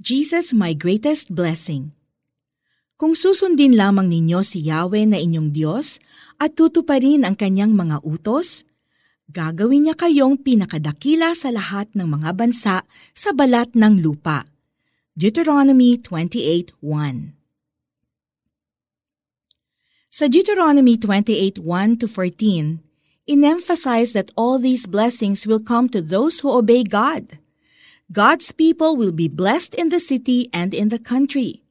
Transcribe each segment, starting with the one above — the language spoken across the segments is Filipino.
Jesus my greatest blessing. Kung susundin lamang ninyo si Yahweh na inyong Diyos at tutuparin ang kanyang mga utos, gagawin niya kayong pinakadakila sa lahat ng mga bansa sa balat ng lupa. Deuteronomy 28.1 Sa Deuteronomy 28.1-14, in-emphasize that all these blessings will come to those who obey God. God's people will be blessed in the city and in the country.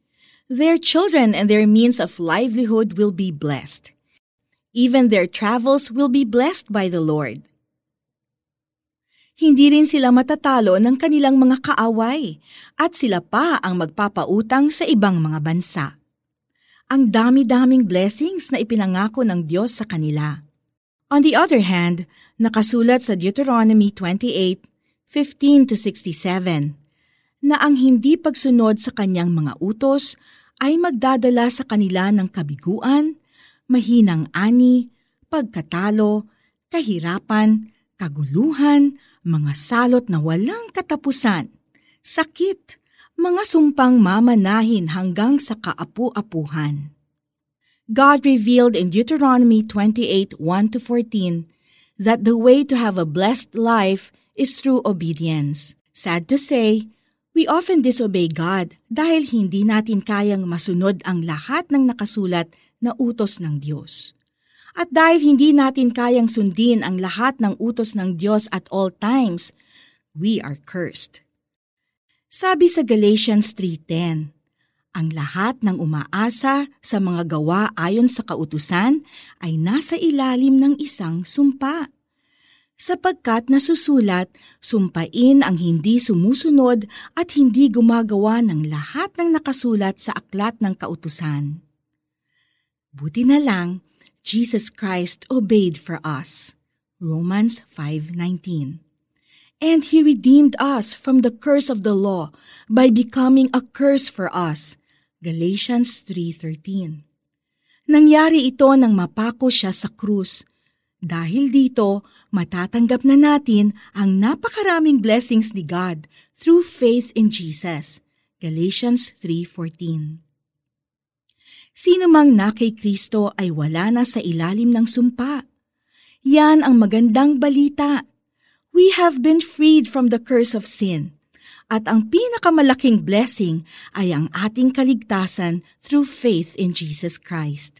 Their children and their means of livelihood will be blessed. Even their travels will be blessed by the Lord. Hindi rin sila matatalo ng kanilang mga kaaway at sila pa ang magpapautang sa ibang mga bansa. Ang dami-daming blessings na ipinangako ng Diyos sa kanila. On the other hand, nakasulat sa Deuteronomy 28 15 to 67, na ang hindi pagsunod sa kanyang mga utos ay magdadala sa kanila ng kabiguan, mahinang ani, pagkatalo, kahirapan, kaguluhan, mga salot na walang katapusan, sakit, mga sumpang mamanahin hanggang sa kaapu-apuhan. God revealed in Deuteronomy 28, 1-14 that the way to have a blessed life is through obedience. Sad to say, we often disobey God dahil hindi natin kayang masunod ang lahat ng nakasulat na utos ng Diyos. At dahil hindi natin kayang sundin ang lahat ng utos ng Diyos at all times, we are cursed. Sabi sa Galatians 3.10, ang lahat ng umaasa sa mga gawa ayon sa kautusan ay nasa ilalim ng isang sumpa sapagkat nasusulat, sumpain ang hindi sumusunod at hindi gumagawa ng lahat ng nakasulat sa aklat ng kautusan. Buti na lang, Jesus Christ obeyed for us. Romans 5.19 And He redeemed us from the curse of the law by becoming a curse for us. Galatians 3.13 Nangyari ito nang mapako siya sa krus dahil dito, matatanggap na natin ang napakaraming blessings ni God through faith in Jesus. Galatians 3.14 Sino mang na kay Kristo ay wala na sa ilalim ng sumpa. Yan ang magandang balita. We have been freed from the curse of sin. At ang pinakamalaking blessing ay ang ating kaligtasan through faith in Jesus Christ.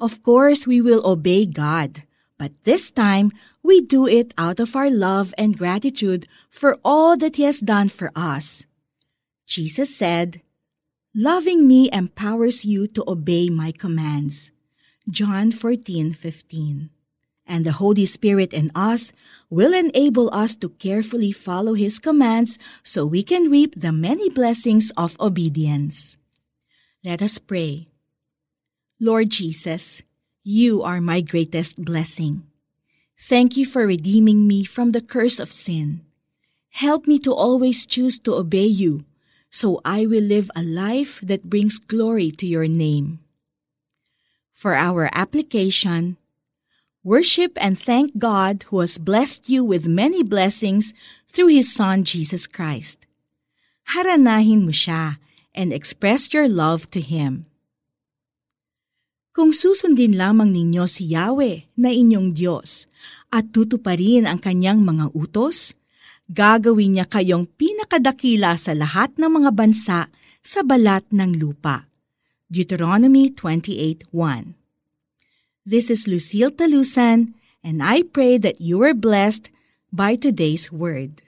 Of course, we will obey God, but this time we do it out of our love and gratitude for all that He has done for us. Jesus said, Loving me empowers you to obey my commands. John 14:15. And the Holy Spirit in us will enable us to carefully follow His commands so we can reap the many blessings of obedience. Let us pray. Lord Jesus, you are my greatest blessing. Thank you for redeeming me from the curse of sin. Help me to always choose to obey you, so I will live a life that brings glory to your name. For our application, worship and thank God who has blessed you with many blessings through His Son Jesus Christ. Haranahin mo siya and express your love to Him. Kung susundin lamang ninyo si Yahweh na inyong Diyos at tutuparin ang kanyang mga utos, gagawin niya kayong pinakadakila sa lahat ng mga bansa sa balat ng lupa. Deuteronomy 28.1 This is Lucille Talusan, and I pray that you are blessed by today's word.